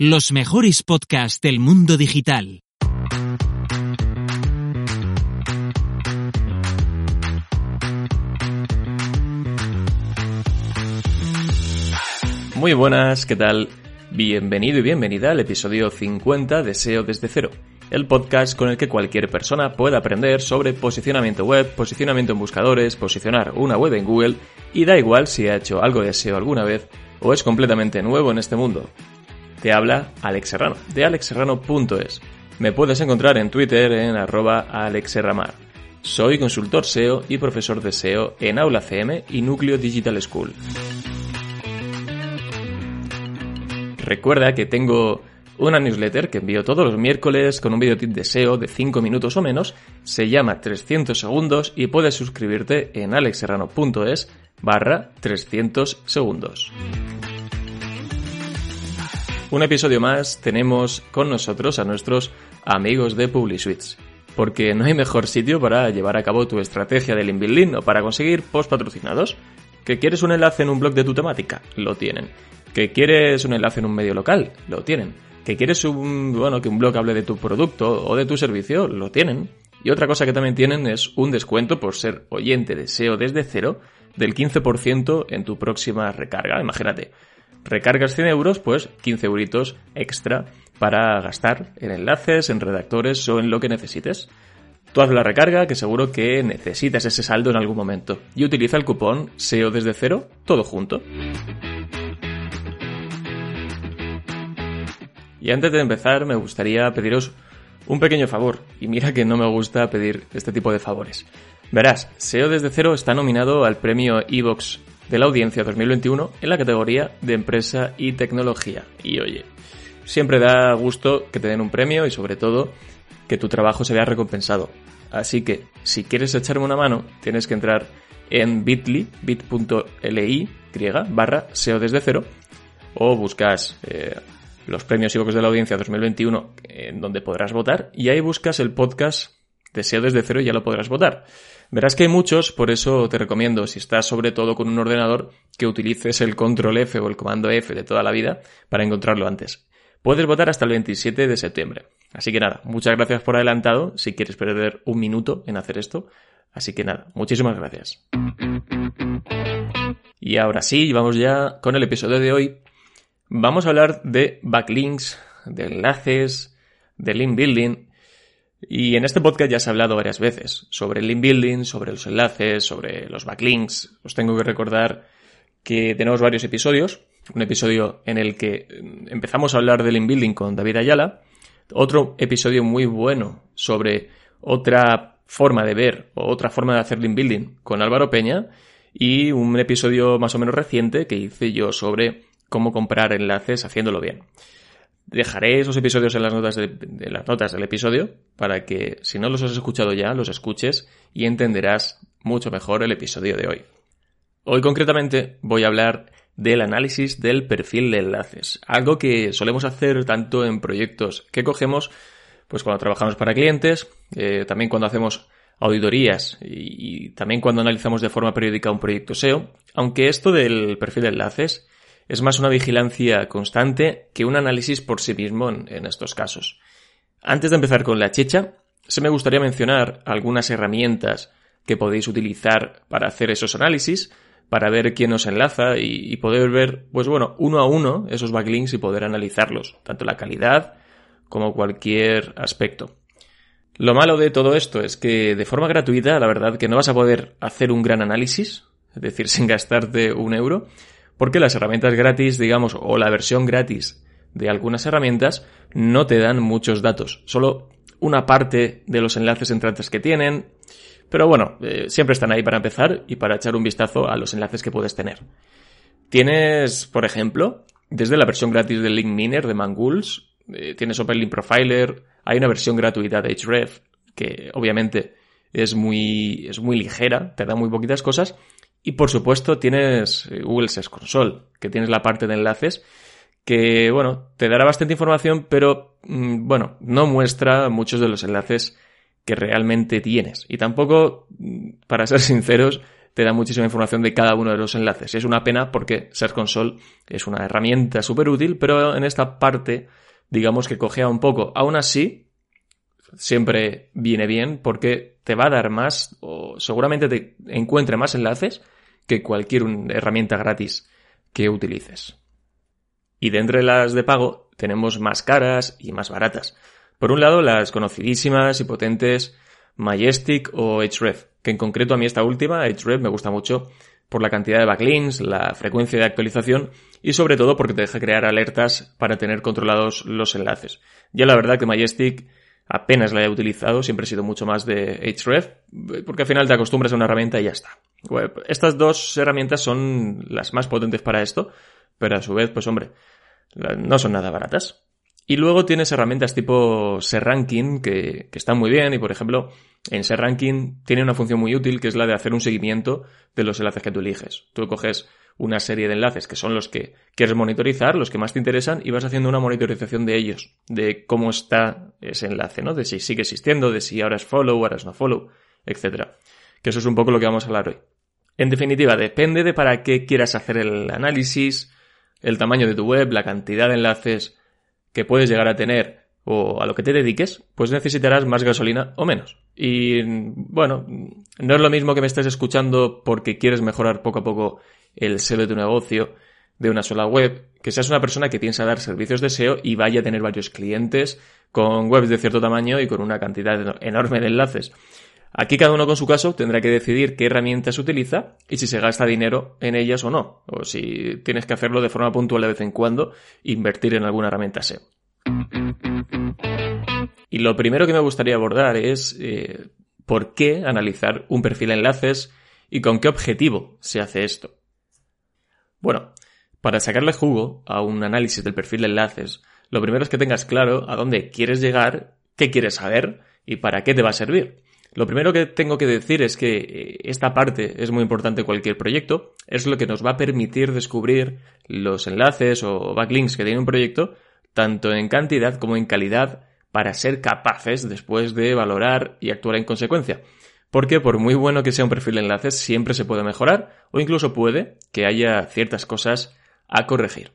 los mejores podcasts del mundo digital. Muy buenas, ¿qué tal? Bienvenido y bienvenida al episodio 50 de SEO desde cero, el podcast con el que cualquier persona puede aprender sobre posicionamiento web, posicionamiento en buscadores, posicionar una web en Google y da igual si ha hecho algo de SEO alguna vez o es completamente nuevo en este mundo. Te habla Alex Serrano, de alexserrano.es. Me puedes encontrar en Twitter en arroba alexserramar. Soy consultor SEO y profesor de SEO en Aula CM y Núcleo Digital School. Recuerda que tengo una newsletter que envío todos los miércoles con un videotip de SEO de 5 minutos o menos. Se llama 300 segundos y puedes suscribirte en alexserrano.es barra 300 segundos. Un episodio más tenemos con nosotros a nuestros amigos de PubliSuites. Porque no hay mejor sitio para llevar a cabo tu estrategia del inbuilding o para conseguir post patrocinados. ¿Que quieres un enlace en un blog de tu temática? Lo tienen. ¿Que quieres un enlace en un medio local? Lo tienen. ¿Que quieres un, bueno, que un blog hable de tu producto o de tu servicio? Lo tienen. Y otra cosa que también tienen es un descuento por ser oyente de SEO desde cero del 15% en tu próxima recarga. Imagínate, recargas 100 euros, pues 15 euritos extra para gastar en enlaces, en redactores o en lo que necesites. Tú haz la recarga, que seguro que necesitas ese saldo en algún momento. Y utiliza el cupón SEO desde cero, todo junto. Y antes de empezar, me gustaría pediros un pequeño favor. Y mira que no me gusta pedir este tipo de favores. Verás, SEO desde cero está nominado al premio Evox de la audiencia 2021 en la categoría de empresa y tecnología. Y oye, siempre da gusto que te den un premio y sobre todo que tu trabajo se vea recompensado. Así que, si quieres echarme una mano, tienes que entrar en bit.ly, bit.ly, barra SEO desde cero, o buscas eh, los premios Evox de la audiencia 2021 en donde podrás votar y ahí buscas el podcast de SEO desde cero y ya lo podrás votar. Verás que hay muchos, por eso te recomiendo, si estás sobre todo con un ordenador, que utilices el control F o el comando F de toda la vida para encontrarlo antes. Puedes votar hasta el 27 de septiembre. Así que nada, muchas gracias por adelantado si quieres perder un minuto en hacer esto. Así que nada, muchísimas gracias. Y ahora sí, vamos ya con el episodio de hoy. Vamos a hablar de backlinks, de enlaces, de link building y en este podcast ya se ha hablado varias veces sobre el link building, sobre los enlaces, sobre los backlinks. Os tengo que recordar que tenemos varios episodios. Un episodio en el que empezamos a hablar del link building con David Ayala. Otro episodio muy bueno sobre otra forma de ver o otra forma de hacer link building con Álvaro Peña. Y un episodio más o menos reciente que hice yo sobre cómo comprar enlaces haciéndolo bien. Dejaré esos episodios en las notas de, las notas del episodio para que si no los has escuchado ya, los escuches y entenderás mucho mejor el episodio de hoy. Hoy concretamente voy a hablar del análisis del perfil de enlaces, algo que solemos hacer tanto en proyectos que cogemos, pues cuando trabajamos para clientes, eh, también cuando hacemos auditorías y, y también cuando analizamos de forma periódica un proyecto SEO, aunque esto del perfil de enlaces es más una vigilancia constante que un análisis por sí mismo en, estos casos. Antes de empezar con la checha, se me gustaría mencionar algunas herramientas que podéis utilizar para hacer esos análisis, para ver quién os enlaza y, y poder ver, pues bueno, uno a uno esos backlinks y poder analizarlos, tanto la calidad como cualquier aspecto. Lo malo de todo esto es que de forma gratuita, la verdad que no vas a poder hacer un gran análisis, es decir, sin gastarte un euro, porque las herramientas gratis, digamos, o la versión gratis de algunas herramientas no te dan muchos datos, solo una parte de los enlaces entrantes que tienen, pero bueno, eh, siempre están ahí para empezar y para echar un vistazo a los enlaces que puedes tener. Tienes, por ejemplo, desde la versión gratis del Link Miner de Mangools, eh, tienes Open Link Profiler, hay una versión gratuita de Href, que obviamente es muy, es muy ligera, te da muy poquitas cosas, y por supuesto tienes eh, Google Search Console, que tienes la parte de enlaces, que bueno, te dará bastante información, pero mm, bueno, no muestra muchos de los enlaces que realmente tienes. Y tampoco, mm, para ser sinceros, te da muchísima información de cada uno de los enlaces. Es una pena porque Search Console es una herramienta súper útil, pero en esta parte, digamos que cogea un poco. Aún así, siempre viene bien porque te va a dar más o seguramente te encuentre más enlaces que cualquier herramienta gratis que utilices. Y de entre las de pago tenemos más caras y más baratas. Por un lado, las conocidísimas y potentes Majestic o Href, que en concreto a mí esta última, Href, me gusta mucho por la cantidad de backlinks, la frecuencia de actualización y sobre todo porque te deja crear alertas para tener controlados los enlaces. Ya la verdad que Majestic apenas la he utilizado, siempre he sido mucho más de Href, porque al final te acostumbras a una herramienta y ya está. Estas dos herramientas son las más potentes para esto, pero a su vez, pues hombre, no son nada baratas. Y luego tienes herramientas tipo SERranking que, que están muy bien y por ejemplo en SERranking tiene una función muy útil que es la de hacer un seguimiento de los enlaces que tú eliges. Tú coges una serie de enlaces que son los que quieres monitorizar, los que más te interesan y vas haciendo una monitorización de ellos, de cómo está ese enlace, ¿no? De si sigue existiendo, de si ahora es follow, ahora es no follow, etc. Que eso es un poco lo que vamos a hablar hoy. En definitiva, depende de para qué quieras hacer el análisis, el tamaño de tu web, la cantidad de enlaces, que puedes llegar a tener o a lo que te dediques, pues necesitarás más gasolina o menos. Y bueno, no es lo mismo que me estés escuchando porque quieres mejorar poco a poco el SEO de tu negocio de una sola web, que seas una persona que piensa dar servicios de SEO y vaya a tener varios clientes con webs de cierto tamaño y con una cantidad enorme de enlaces. Aquí cada uno con su caso tendrá que decidir qué herramientas utiliza y si se gasta dinero en ellas o no, o si tienes que hacerlo de forma puntual de vez en cuando, invertir en alguna herramienta SEO. Y lo primero que me gustaría abordar es eh, por qué analizar un perfil de enlaces y con qué objetivo se hace esto. Bueno, para sacarle jugo a un análisis del perfil de enlaces, lo primero es que tengas claro a dónde quieres llegar, qué quieres saber y para qué te va a servir. Lo primero que tengo que decir es que eh, esta parte es muy importante en cualquier proyecto, es lo que nos va a permitir descubrir los enlaces o backlinks que tiene un proyecto, tanto en cantidad como en calidad, para ser capaces después de valorar y actuar en consecuencia. Porque por muy bueno que sea un perfil de enlaces, siempre se puede mejorar o incluso puede que haya ciertas cosas a corregir.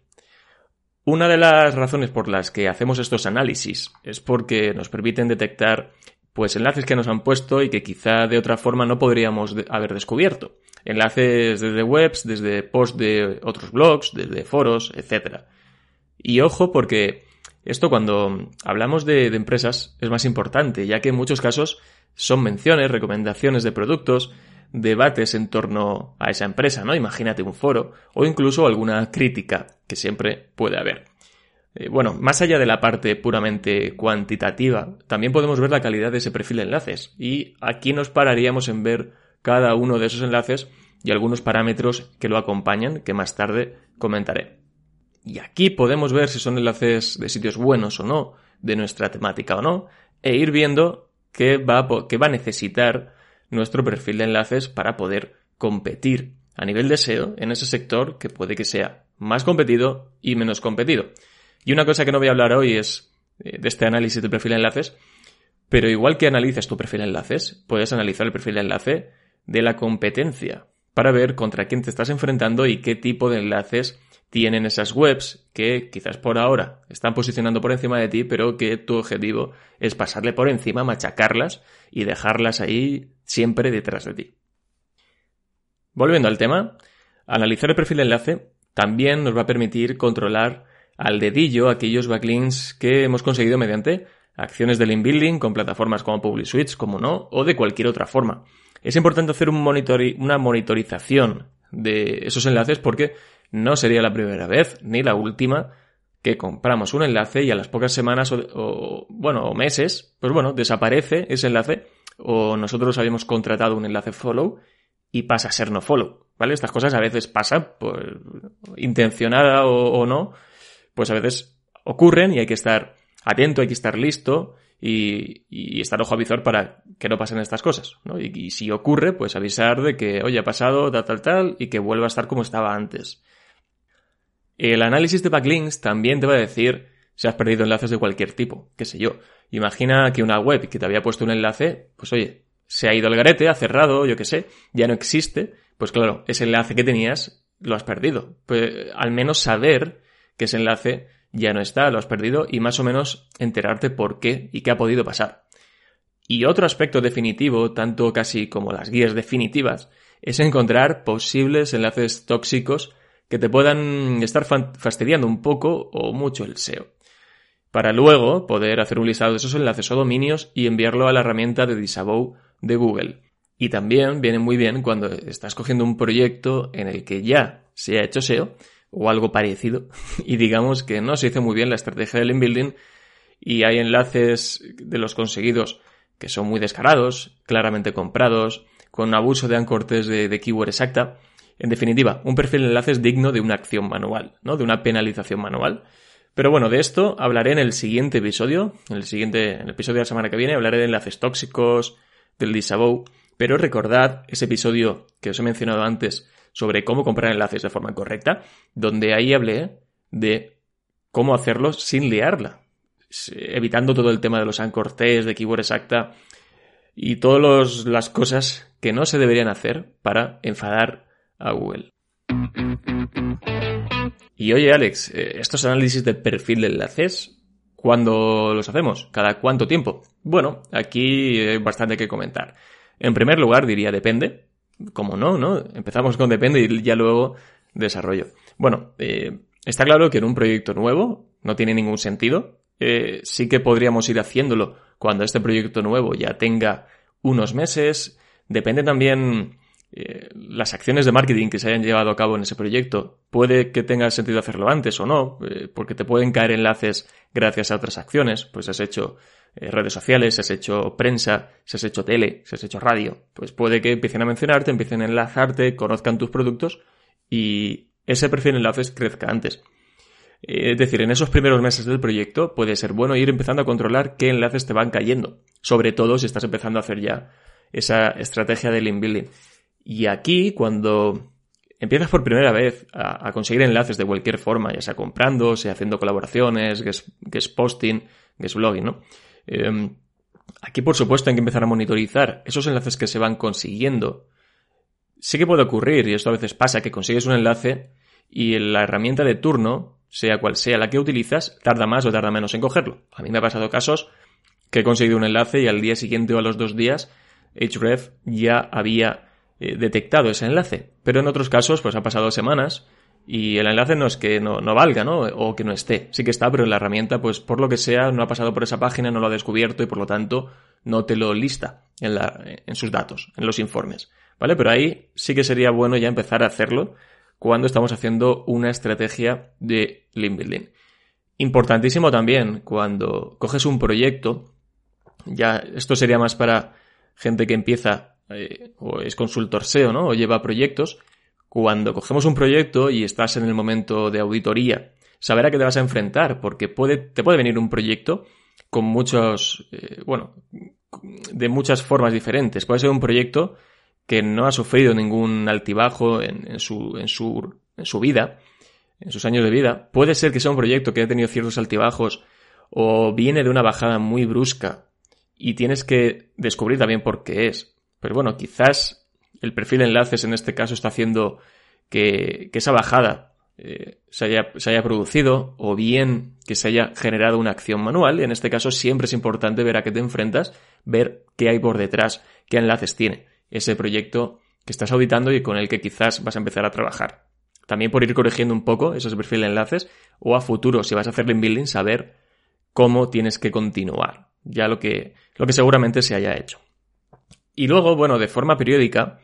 Una de las razones por las que hacemos estos análisis es porque nos permiten detectar pues enlaces que nos han puesto y que quizá de otra forma no podríamos haber descubierto. Enlaces desde webs, desde posts de otros blogs, desde foros, etc. Y ojo porque esto cuando hablamos de, empresas es más importante, ya que en muchos casos son menciones, recomendaciones de productos, debates en torno a esa empresa, ¿no? Imagínate un foro o incluso alguna crítica que siempre puede haber. Eh, bueno, más allá de la parte puramente cuantitativa, también podemos ver la calidad de ese perfil de enlaces. Y aquí nos pararíamos en ver cada uno de esos enlaces y algunos parámetros que lo acompañan, que más tarde comentaré. Y aquí podemos ver si son enlaces de sitios buenos o no, de nuestra temática o no, e ir viendo qué va, qué va a necesitar nuestro perfil de enlaces para poder competir a nivel de SEO en ese sector que puede que sea más competido y menos competido. Y una cosa que no voy a hablar hoy es eh, de este análisis de perfil de enlaces, pero igual que analices tu perfil de enlaces, puedes analizar el perfil de enlace de la competencia para ver contra quién te estás enfrentando y qué tipo de enlaces tienen esas webs que quizás por ahora están posicionando por encima de ti, pero que tu objetivo es pasarle por encima, machacarlas y dejarlas ahí siempre detrás de ti. Volviendo al tema, analizar el perfil de enlace también nos va a permitir controlar al dedillo aquellos backlinks que hemos conseguido mediante acciones de link building con plataformas como PubliSwitch, como no, o de cualquier otra forma. Es importante hacer un una monitorización de esos enlaces porque no sería la primera vez ni la última que compramos un enlace y a las pocas semanas o, bueno, o meses, pues bueno, desaparece ese enlace o nosotros habíamos contratado un enlace follow y pasa a ser no follow, ¿vale? Estas cosas a veces pasan, por intencionada o, o no, pues a veces ocurren y hay que estar atento, hay que estar listo y, y estar ojo a visor para que no pasen estas cosas, ¿no? Y, y, si ocurre, pues avisar de que, oye, ha pasado tal, tal, tal, y que vuelva a estar como estaba antes. El análisis de backlinks también te va a decir si has perdido enlaces de cualquier tipo, qué sé yo. Imagina que una web que te había puesto un enlace, pues oye, se ha ido al garete, ha cerrado, yo qué sé, ya no existe, pues claro, ese enlace que tenías lo has perdido. Pues al menos saber que ese enlace ya no está, lo has perdido y más o menos enterarte por qué y qué ha podido pasar. Y otro aspecto definitivo, tanto casi como las guías definitivas, es encontrar posibles enlaces tóxicos que te puedan estar fastidiando un poco o mucho el SEO. Para luego poder hacer un listado de esos enlaces o dominios y enviarlo a la herramienta de Disavow de Google. Y también viene muy bien cuando estás cogiendo un proyecto en el que ya se ha hecho SEO o algo parecido y digamos que no se hizo muy bien la estrategia del inbuilding y hay enlaces de los conseguidos que son muy descarados, claramente comprados, con abuso de ancortes de, de keyword exacta. En definitiva, un perfil de enlaces digno de una acción manual, ¿no? De una penalización manual. Pero bueno, de esto hablaré en el siguiente episodio. En el siguiente, episodio de la semana que viene, hablaré de enlaces tóxicos, del disavow. Pero recordad ese episodio que os he mencionado antes sobre cómo comprar enlaces de forma correcta, donde ahí hablé de cómo hacerlo sin liarla, evitando todo el tema de los ancortes, de keyword exacta y todas las cosas que no se deberían hacer para enfadar a Google. Y oye Alex, eh, estos análisis de perfil de enlaces, ¿cuándo los hacemos? ¿Cada cuánto tiempo? Bueno, aquí hay bastante que comentar. En primer lugar diría depende, como no, ¿no? Empezamos con depende y ya luego desarrollo. Bueno, eh, está claro que en un proyecto nuevo no tiene ningún sentido. Eh, sí que podríamos ir haciéndolo cuando este proyecto nuevo ya tenga unos meses. Depende también eh, las acciones de marketing que se hayan llevado a cabo en ese proyecto. Puede que tenga sentido hacerlo antes o no, eh, porque te pueden caer enlaces gracias a otras acciones. Pues has hecho eh, redes sociales, has hecho prensa, si has hecho tele, si has hecho radio. Pues puede que empiecen a mencionarte, empiecen a enlazarte, conozcan tus productos y ese perfil de enlaces crezca antes. Es decir, en esos primeros meses del proyecto puede ser bueno ir empezando a controlar qué enlaces te van cayendo, sobre todo si estás empezando a hacer ya esa estrategia de link building. Y aquí, cuando empiezas por primera vez a, conseguir enlaces de cualquier forma, ya sea comprando, sea haciendo colaboraciones, guest, posting, guest blogging, ¿no? Em, aquí, por supuesto, hay que empezar a monitorizar esos enlaces que se van consiguiendo. Sí que puede ocurrir, y esto a veces pasa, que consigues un enlace y la herramienta de turno, sea cual sea la que utilizas, tarda más o tarda menos en cogerlo. A mí me ha pasado casos que he conseguido un enlace y al día siguiente o a los dos días, Href ya había eh, detectado ese enlace. Pero en otros casos, pues ha pasado semanas y el enlace no es que no, no, valga, ¿no? O que no esté. Sí que está, pero la herramienta, pues por lo que sea, no ha pasado por esa página, no lo ha descubierto y por lo tanto no te lo lista en, la, en sus datos, en los informes. ¿Vale? Pero ahí sí que sería bueno ya empezar a hacerlo cuando estamos haciendo una estrategia de link building. Importantísimo también cuando coges un proyecto, ya esto sería más para gente que empieza eh, o es consultor SEO, ¿no? O lleva proyectos. Cuando cogemos un proyecto y estás en el momento de auditoría, saber a qué te vas a enfrentar, porque puede, te puede venir un proyecto con muchos, eh, bueno, de muchas formas diferentes. Puede ser un proyecto que no ha sufrido ningún altibajo en, su, en, su, en su vida, en sus años de vida. Puede ser que sea un proyecto que ha tenido ciertos altibajos o viene de una bajada muy brusca y tienes que descubrir también por qué es. Pero bueno, quizás el perfil de enlaces en este caso está haciendo que, esa bajada eh, se, haya, producido o bien que se haya generado una acción manual. Y en este caso siempre es importante ver a qué te enfrentas, ver qué hay por detrás, qué enlaces tiene ese proyecto que estás auditando y con el que quizás vas a empezar a trabajar. También por ir corrigiendo un poco esos perfiles de enlaces o a futuro, si vas a hacer link building, saber cómo tienes que continuar. Ya lo que, lo que seguramente se haya hecho. Y luego, bueno, de forma periódica,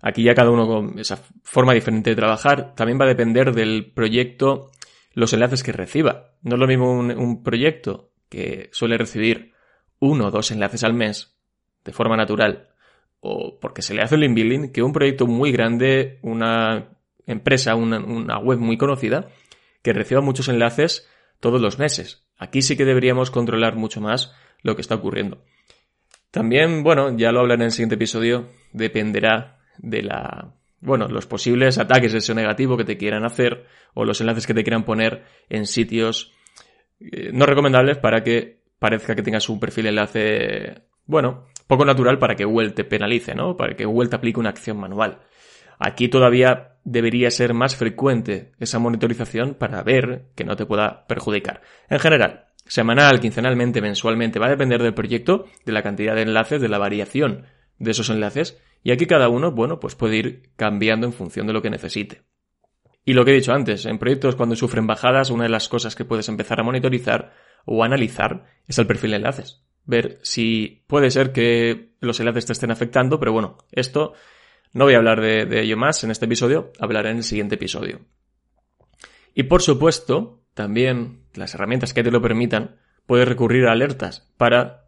aquí ya cada uno con esa forma diferente de trabajar, también va a depender del proyecto los enlaces que reciba. No es lo mismo un, proyecto que suele recibir uno o dos enlaces al mes, de forma natural, o porque se le hace el link building que un proyecto muy grande, una empresa, una, una web muy conocida, que reciba muchos enlaces todos los meses. Aquí sí que deberíamos controlar mucho más lo que está ocurriendo. También, bueno, ya lo hablaré en el siguiente episodio, dependerá de la, bueno, los posibles ataques de ese negativo que te quieran hacer o los enlaces que te quieran poner en sitios eh, no recomendables para que parezca que tengas un perfil enlace, bueno, poco natural para que Google te penalice, ¿no? Para que Google te aplique una acción manual. Aquí todavía debería ser más frecuente esa monitorización para ver que no te pueda perjudicar. En general, semanal, quincenalmente, mensualmente, va a depender del proyecto, de la cantidad de enlaces, de la variación de esos enlaces, y aquí cada uno, bueno, pues puede ir cambiando en función de lo que necesite. Y lo que he dicho antes, en proyectos cuando sufren bajadas, una de las cosas que puedes empezar a monitorizar o analizar es el perfil de enlaces. Ver si puede ser que los enlaces te estén afectando, pero bueno, esto no voy a hablar de, de ello más en este episodio, hablaré en el siguiente episodio. Y por supuesto, también las herramientas que te lo permitan, puedes recurrir a alertas para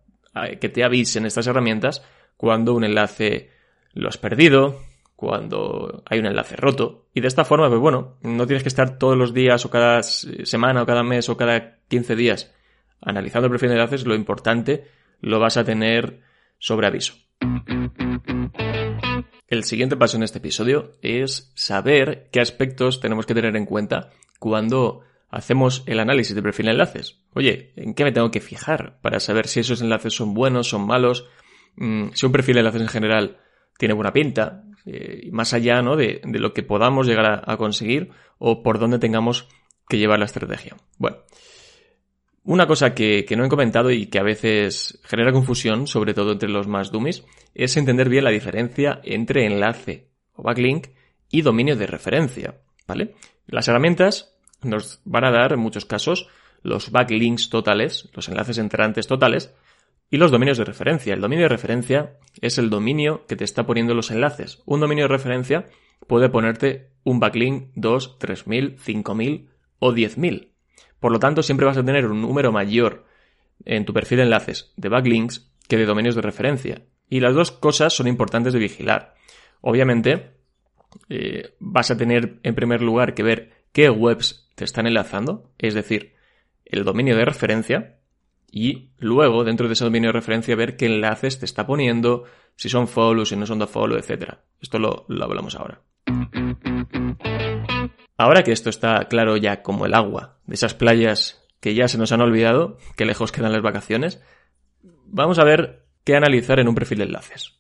que te avisen estas herramientas cuando un enlace lo has perdido, cuando hay un enlace roto. Y de esta forma, pues bueno, no tienes que estar todos los días o cada semana o cada mes o cada 15 días analizando el perfil de enlaces. Lo importante lo vas a tener sobre aviso. El siguiente paso en este episodio es saber qué aspectos tenemos que tener en cuenta cuando hacemos el análisis de perfil de enlaces. Oye, ¿en qué me tengo que fijar para saber si esos enlaces son buenos, son malos? Mm, si un perfil de enlaces en general tiene buena pinta, eh, más allá ¿no? de, lo que podamos llegar a, conseguir o por dónde tengamos que llevar la estrategia. Bueno, una cosa que, que, no he comentado y que a veces genera confusión, sobre todo entre los más dummies, es entender bien la diferencia entre enlace o backlink y dominio de referencia. ¿Vale? Las herramientas nos van a dar en muchos casos los backlinks totales, los enlaces entrantes totales, y los dominios de referencia. El dominio de referencia es el dominio que te está poniendo los enlaces. Un dominio de referencia puede ponerte un backlink 2, 3000, 5000 o 10000. Por lo tanto, siempre vas a tener un número mayor en tu perfil de enlaces de backlinks que de dominios de referencia. Y las dos cosas son importantes de vigilar. Obviamente, eh, vas a tener en primer lugar que ver qué webs te están enlazando, es decir, el dominio de referencia, y luego, dentro de ese dominio de referencia, ver qué enlaces te está poniendo, si son follow, si no son de follow, etc. Esto lo, lo hablamos ahora. Ahora que esto está claro ya como el agua de esas playas que ya se nos han olvidado, que lejos quedan las vacaciones, vamos a ver qué analizar en un perfil de enlaces.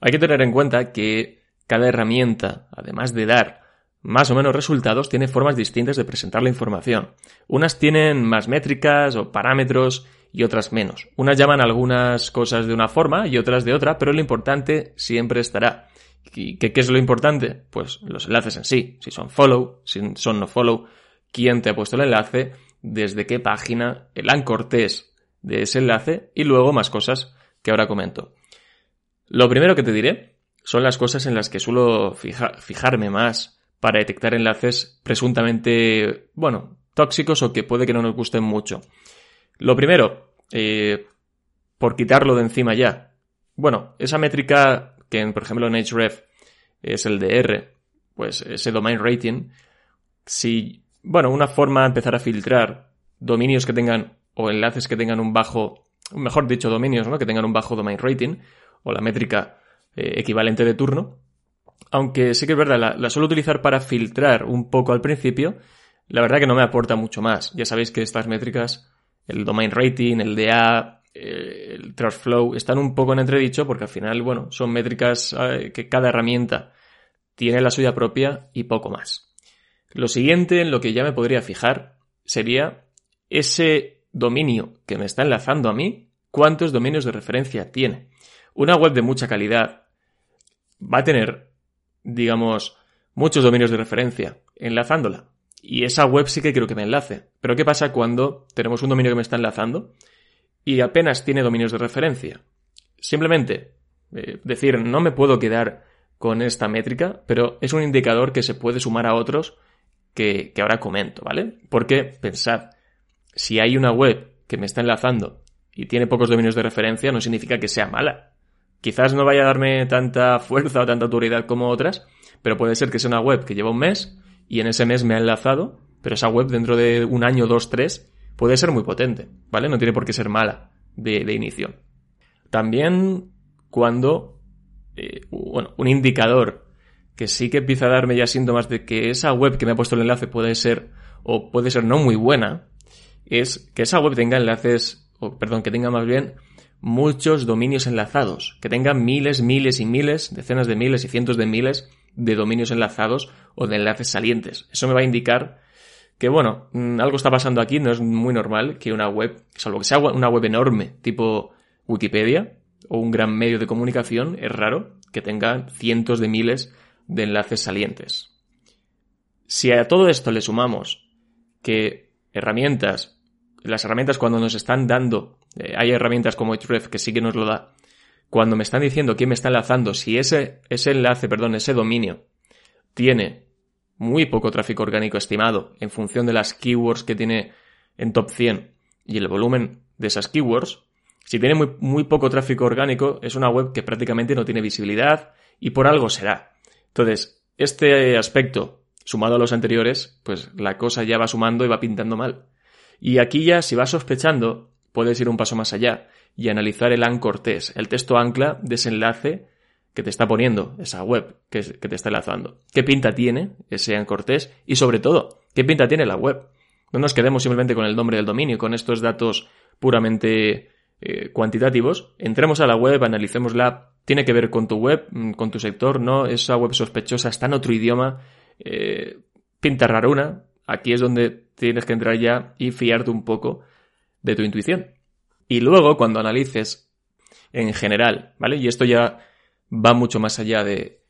Hay que tener en cuenta que cada herramienta, además de dar más o menos resultados, tiene formas distintas de presentar la información. Unas tienen más métricas o parámetros y otras menos. Unas llaman algunas cosas de una forma y otras de otra, pero lo importante siempre estará. ¿Y qué, es lo importante? Pues los enlaces en sí. Si son follow, si son no follow, quién te ha puesto el enlace, desde qué página, el anchor test de ese enlace y luego más cosas que ahora comento. Lo primero que te diré son las cosas en las que suelo fijarme más para detectar enlaces presuntamente, bueno, tóxicos o que puede que no nos gusten mucho. Lo primero, eh, por quitarlo de encima ya. Bueno, esa métrica que, por ejemplo, en Href es el DR, pues ese domain rating, si, bueno, una forma de empezar a filtrar dominios que tengan o enlaces que tengan un bajo, mejor dicho, dominios, ¿no? Que tengan un bajo domain rating o la métrica eh, equivalente de turno, aunque sí que es verdad, la, suelo utilizar para filtrar un poco al principio, la verdad que no me aporta mucho más. Ya sabéis que estas métricas, el domain rating, el DA, eh, el trust flow, están un poco en entredicho porque al final, bueno, son métricas eh, que cada herramienta tiene la suya propia y poco más. Lo siguiente en lo que ya me podría fijar sería ese dominio que me está enlazando a mí, cuántos dominios de referencia tiene. Una web de mucha calidad va a tener digamos, muchos dominios de referencia enlazándola. Y esa web sí que quiero que me enlace. Pero ¿qué pasa cuando tenemos un dominio que me está enlazando y apenas tiene dominios de referencia? Simplemente eh, decir, no me puedo quedar con esta métrica, pero es un indicador que se puede sumar a otros que, que ahora comento, ¿vale? Porque pensad, si hay una web que me está enlazando y tiene pocos dominios de referencia, no significa que sea mala. Quizás no vaya a darme tanta fuerza o tanta autoridad como otras, pero puede ser que sea una web que lleva un mes y en ese mes me ha enlazado, pero esa web dentro de un año, dos, tres, puede ser muy potente, ¿vale? No tiene por qué ser mala de, inicio. También cuando, eh, bueno, un indicador que sí que empieza a darme ya síntomas de que esa web que me ha puesto el enlace puede ser, o puede ser no muy buena, es que esa web tenga enlaces, o perdón, que tenga más bien muchos dominios enlazados, que tenga miles, miles y miles, decenas de miles y cientos de miles de dominios enlazados o de enlaces salientes. Eso me va a indicar que, bueno, mm, algo está pasando aquí, no es muy normal que una web, salvo que sea una web enorme, tipo Wikipedia, o un gran medio de comunicación, es raro que tenga cientos de miles de enlaces salientes. Si a todo esto le sumamos que herramientas, las herramientas cuando nos están dando, eh, hay herramientas como Href que sí que nos lo da, cuando me están diciendo quién me está enlazando, si ese, ese enlace, perdón, ese dominio tiene muy poco tráfico orgánico estimado en función de las keywords que tiene en top 100 y el volumen de esas keywords, si tiene muy, muy poco tráfico orgánico, es una web que prácticamente no tiene visibilidad y por algo será. Entonces, este aspecto, sumado a los anteriores, pues la cosa ya va sumando y va pintando mal. Y aquí ya, si vas sospechando, puedes ir un paso más allá y analizar el anchor test, el texto ancla de ese enlace que te está poniendo esa web que, que te está enlazando. ¿Qué pinta tiene ese anchor test? Y sobre todo, ¿qué pinta tiene la web? No nos quedemos simplemente con el nombre del dominio, con estos datos puramente eh, cuantitativos, entremos a la web, analicémosla, tiene que ver con tu web, mm, con tu sector, no, esa web sospechosa está en otro idioma, eh, pinta raruna, aquí es donde tienes que entrar ya y fiarte un poco de tu intuición. Y luego, cuando analices en general, ¿vale? Y esto ya va mucho más allá de,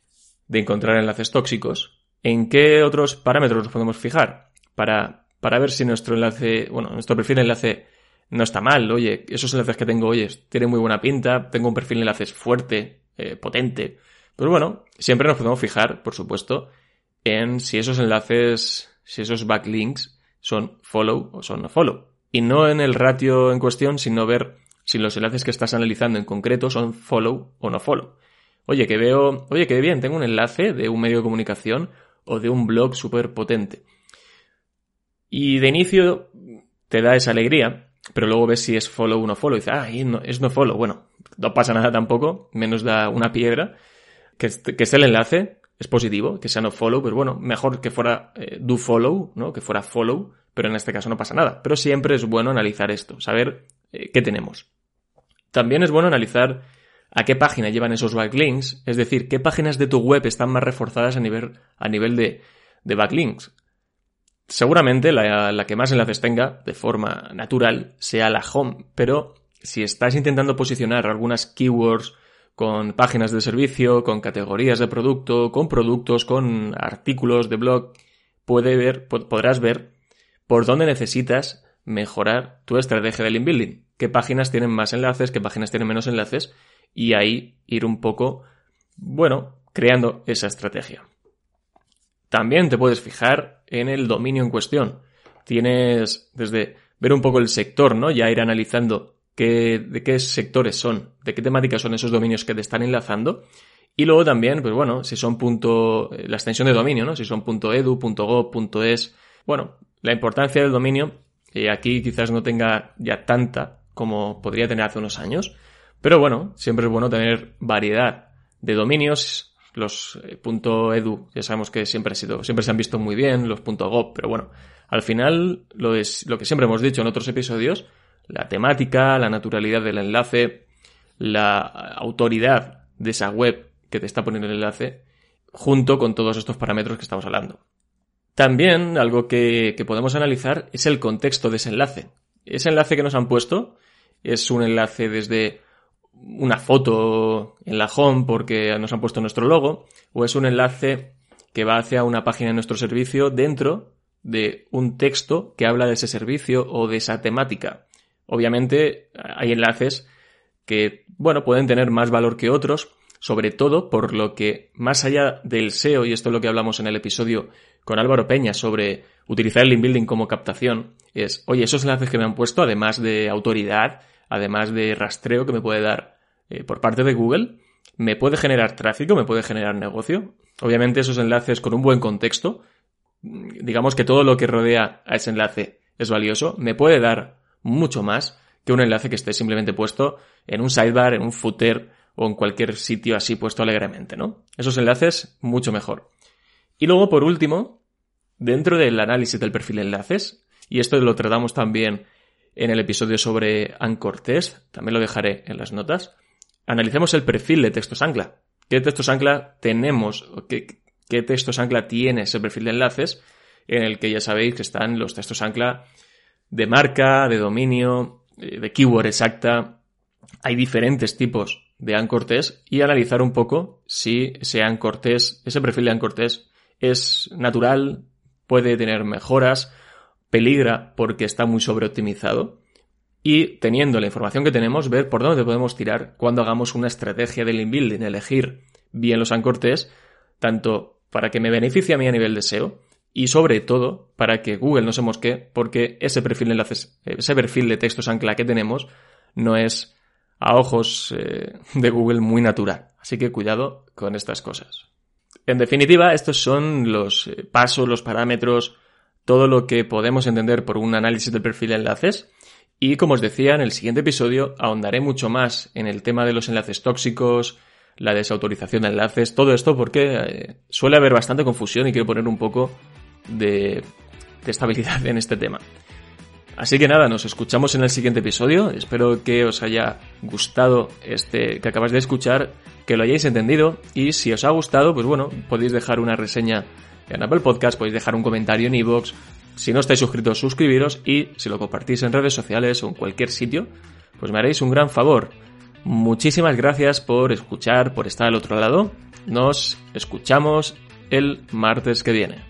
de encontrar enlaces tóxicos, ¿en qué otros parámetros nos podemos fijar? Para, para ver si nuestro enlace, bueno, nuestro perfil de enlace no está mal. Oye, esos enlaces que tengo, oye, tienen muy buena pinta, tengo un perfil de enlaces fuerte, eh, potente. Pero bueno, siempre nos podemos fijar, por supuesto, en si esos enlaces, si esos backlinks son follow o son no follow. Y no en el ratio en cuestión, sino ver si los enlaces que estás analizando en concreto son follow o no follow. Oye, que veo, oye, que bien, tengo un enlace de un medio de comunicación o de un blog súper potente. Y de inicio te da esa alegría, pero luego ves si es follow o no follow y dices, ah, es no follow. Bueno, no pasa nada tampoco, menos da una piedra. Que, que esté el enlace, es positivo, que sea no follow, pero bueno, mejor que fuera eh, do follow, ¿no? Que fuera follow, pero en este caso no pasa nada. Pero siempre es bueno analizar esto, saber eh, qué tenemos. También es bueno analizar a qué página llevan esos backlinks, es decir, qué páginas de tu web están más reforzadas a nivel, a nivel de, de backlinks. Seguramente la, que más enlaces tenga de forma natural sea la home, pero si estás intentando posicionar algunas keywords con páginas de servicio, con categorías de producto, con productos, con artículos de blog, puede ver, podrás ver por dónde necesitas mejorar tu estrategia de link building. Qué páginas tienen más enlaces, qué páginas tienen menos enlaces y ahí ir un poco, bueno, creando esa estrategia. También te puedes fijar en el dominio en cuestión. Tienes desde ver un poco el sector, ¿no? Ya ir analizando de qué sectores son, de qué temáticas son esos dominios que te están enlazando. Y luego también, pues bueno, si son punto, la extensión de dominio, ¿no? Si son .edu, .gov, .es. Bueno, la importancia del dominio, que aquí quizás no tenga ya tanta como podría tener hace unos años. Pero bueno, siempre es bueno tener variedad de dominios los eh, .edu ya sabemos que siempre, ha sido, siempre se han visto muy bien, los .gov, pero bueno, al final lo, es, lo que siempre hemos dicho en otros episodios, la temática, la naturalidad del enlace, la autoridad de esa web que te está poniendo el enlace, junto con todos estos parámetros que estamos hablando. También algo que, que podemos analizar es el contexto de ese enlace. Ese enlace que nos han puesto es un enlace desde una foto en la home porque nos han puesto nuestro logo, o es un enlace que va hacia una página de nuestro servicio dentro de un texto que habla de ese servicio o de esa temática. Obviamente hay enlaces que, bueno, pueden tener más valor que otros, sobre todo por lo que, más allá del SEO, y esto es lo que hablamos en el episodio con Álvaro Peña sobre utilizar el link building como captación, es, oye, esos enlaces que me han puesto, además de autoridad, además de rastreo que me puede dar eh, por parte de Google me puede generar tráfico, me puede generar negocio. Obviamente esos enlaces con un buen contexto, digamos que todo lo que rodea a ese enlace es valioso, me puede dar mucho más que un enlace que esté simplemente puesto en un sidebar, en un footer o en cualquier sitio así puesto alegremente, ¿no? Esos enlaces, mucho mejor. Y luego, por último, dentro del análisis del perfil de enlaces, y esto lo tratamos también en el episodio sobre Anchor Test, también lo dejaré en las notas, analicemos el perfil de textos ancla. ¿Qué textos ancla tenemos? ¿Qué, qué textos ancla tiene ese perfil de enlaces? En el que ya sabéis que están los textos ancla de marca, de dominio, eh, de keyword exacta. Hay diferentes tipos de Anchor Test y analizar un poco si ese Anchor Test, ese perfil de Anchor Test es natural, puede tener mejoras, peligra porque está muy sobreoptimizado y teniendo la información que tenemos, ver por dónde podemos tirar cuando hagamos una estrategia de link building, elegir bien los ancortes, tanto para que me beneficie a mí a nivel de SEO y sobre todo para que Google no se mosque porque ese perfil de enlaces, ese perfil de textos ancla que tenemos no es a ojos eh, de Google muy natural. Así que cuidado con estas cosas. En definitiva, estos son los eh, pasos, los parámetros, todo lo que podemos entender por un análisis del perfil de enlaces. Y como os decía, en el siguiente episodio ahondaré mucho más en el tema de los enlaces tóxicos, la desautorización de enlaces, todo esto porque eh, suele haber bastante confusión y quiero poner un poco de, estabilidad en este tema. Así que nada, nos escuchamos en el siguiente episodio. Espero que os haya gustado este que acabáis de escuchar, que lo hayáis entendido y si os ha gustado, pues bueno, podéis dejar una reseña en Apple Podcast, podéis dejar un comentario en iVoox. Si no estáis suscritos, suscribiros y si lo compartís en redes sociales o en cualquier sitio, pues me haréis un gran favor. Muchísimas gracias por escuchar, por estar al otro lado. Nos escuchamos el martes que viene.